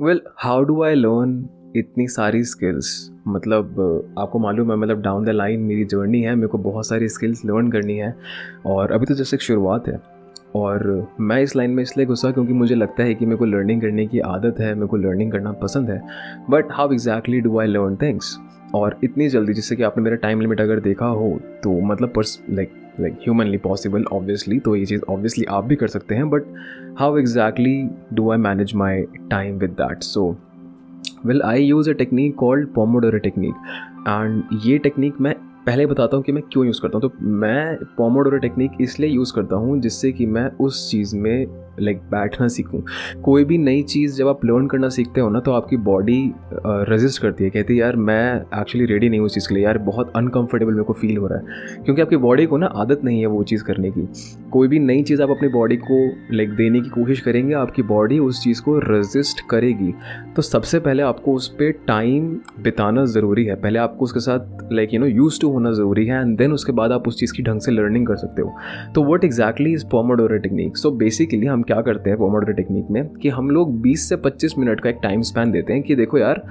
Well how do I learn इतनी सारी skills मतलब आपको मालूम है मतलब डाउन द लाइन मेरी जर्नी है, मेरे को बहुत सारी स्किल्स लर्न करनी है, और अभी तो जैसे एक शुरुआत है, और मैं इस लाइन में इसलिए घुसा क्योंकि मुझे लगता है कि मेरे को लर्निंग करने की आदत है, मेरे को लर्निंग करना पसंद है but how exactly do I learn things और इतनी जल्दी जिससे कि आपने मेरा टाइम लिमिट अगर देखा हो तो मतलब purse like like humanly possible obviously तो ये चीज़ ऑब्वियसली आप भी कर सकते हैं but how exactly do I manage my time with that so will I use a technique called Pomodoro technique and ये टेक्निक मैं पहले बताता हूँ कि मैं क्यों यूज़ करता हूँ। तो मैं पोमोडोरो टेक्निक इसलिए यूज़ करता हूँ जिससे कि मैं उस चीज़ में लाइक बैठना सीखूँ। कोई भी नई चीज़ जब आप लर्न करना सीखते हो ना तो आपकी बॉडी रजिस्ट करती है। कहती है, यार, मैं एक्चुअली रेडी नहीं हूँ उस चीज़ के लिए। यार, बहुत अनकम्फर्टेबल मेरे को फील हो रहा है। क्योंकि आपकी बॉडी को ना आदत नहीं है वो चीज़ करने की। कोई भी नई चीज़ आप अपनी बॉडी को लाइक देने की कोशिश करेंगे, आपकी बॉडी उस चीज़ को रजिस्ट करेगी। तो सबसे पहले आपको उस पर टाइम बिताना ज़रूरी है। पहले आपको उसके साथ like you know use to होना ज़रूरी है एंड देन उसके बाद आप उस चीज़ की ढंग से लर्निंग कर सकते हो। तो what exactly is Pomodoro technique so basically हम क्या करते हैं पोमोडोरो टेक्निक में? कि हम लोग 20 से 25 मिनट का एक टाइम स्पैन देते हैं कि देखो यार,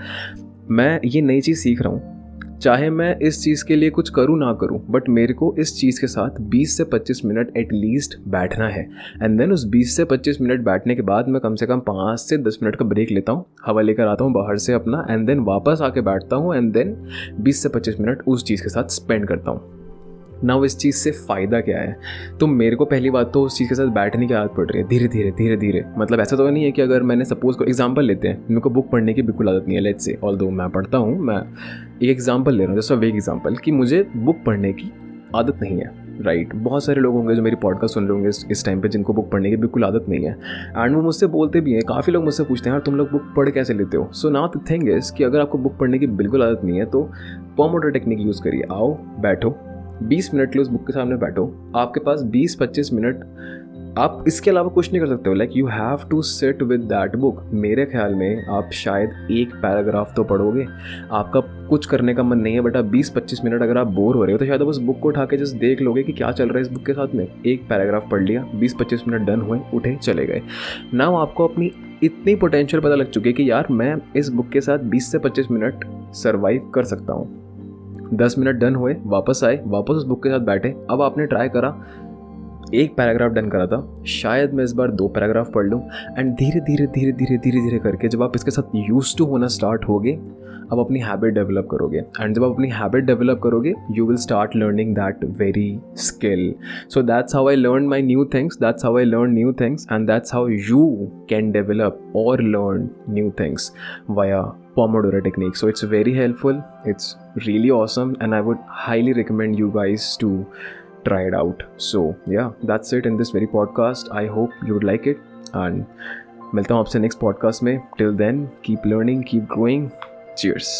मैं ये नई चीज़ सीख रहा हूँ। चाहे मैं इस चीज़ के लिए कुछ करूँ ना करूँ बट मेरे को इस चीज़ के साथ 20 से 25 मिनट एटलीस्ट बैठना है। एंड देन उस 20 से 25 मिनट बैठने के बाद मैं कम से कम पाँच से 10 मिनट का ब्रेक लेता हूँ, हवा लेकर आता हूँ बाहर से अपना एंड देन वापस आके बैठता हूँ एंड देन 20 से 25 मिनट उस चीज़ के साथ स्पेंड करता हूँ। ना इस चीज़ से फ़ायदा क्या है? तो मेरे को पहली बात तो उस चीज़ के साथ बैठने की आदत पड़ रही है, धीरे धीरे धीरे धीरे। मतलब ऐसा तो नहीं है कि अगर मैंने सपोज़ को एग्ज़ाम्पल लेते हैं, मेरे को बुक पढ़ने की बिल्कुल आदत नहीं है लेट्स से ऑल दो मैं पढ़ता हूँ, मैं एक एग्ज़ाम्पल ले रहा हूँ जैसा वेग एग्ज़ाम्पल कि मुझे बुक पढ़ने की आदत नहीं है राइट right. बहुत सारे लोग होंगे जो मेरी पॉडकास्ट सुन रहे होंगे इस टाइम पे जिनको बुक पढ़ने की बिल्कुल आदत नहीं है। एंड वो मुझसे बोलते भी हैं, काफ़ी लोग मुझसे पूछते हैं, यार, तुम लोग बुक पढ़ कैसे लेते हो? सो नाउ थिंग इज़ कि अगर आपको बुक पढ़ने की बिल्कुल आदत नहीं है तो पॉमोटर टेक्निक यूज़ करिए। आओ, बैठो। 20 मिनट लिए उस बुक के सामने बैठो। आपके पास 20-25 मिनट। आप इसके अलावा कुछ नहीं कर सकते हो। Like you have to sit with that book मेरे ख्याल में आप शायद एक पैराग्राफ तो पढ़ोगे। आपका कुछ करने का मन नहीं है बट आप बीस, पच्चीस मिनट अगर आप बोर हो रहे हो तो शायद आप उस बुक को उठा के जस्ट देख लोगे कि क्या चल रहा है इस बुक के साथ में। एक पैराग्राफ पढ़ लिया, बीस, पच्चीस मिनट डन हुए, उठे, चले गए। ना आपको अपनी इतनी पोटेंशियल पता लग चुकी है कि यार, मैं इस बुक के साथ बीस से पच्चीस मिनट सर्वाइव कर सकता हूँ। दस मिनट डन हुए, वापस आए, वापस उस बुक के साथ बैठे। अब आपने ट्राई करा एक पैराग्राफ डन करा था शायद मैं इस बार दो पैराग्राफ पढ़ लूँ एंड धीरे धीरे धीरे धीरे धीरे धीरे करके जब आप इसके साथ यूज़ टू होना स्टार्ट होगे अब अपनी हैबिट डेवलप करोगे एंड जब आप अपनी हैबिट डेवलप करोगे you will start learning that very skill so that's how I learn my new things that's how I learn new things and that's how you can develop और learn new things via Pomodoro technique. So it's very helpful. It's really awesome, and I would highly recommend you guys to try it out. So yeah, that's it in this very podcast. I hope you would like it, and मिलता हूँ आपसे next podcast में till then keep learning keep growing cheers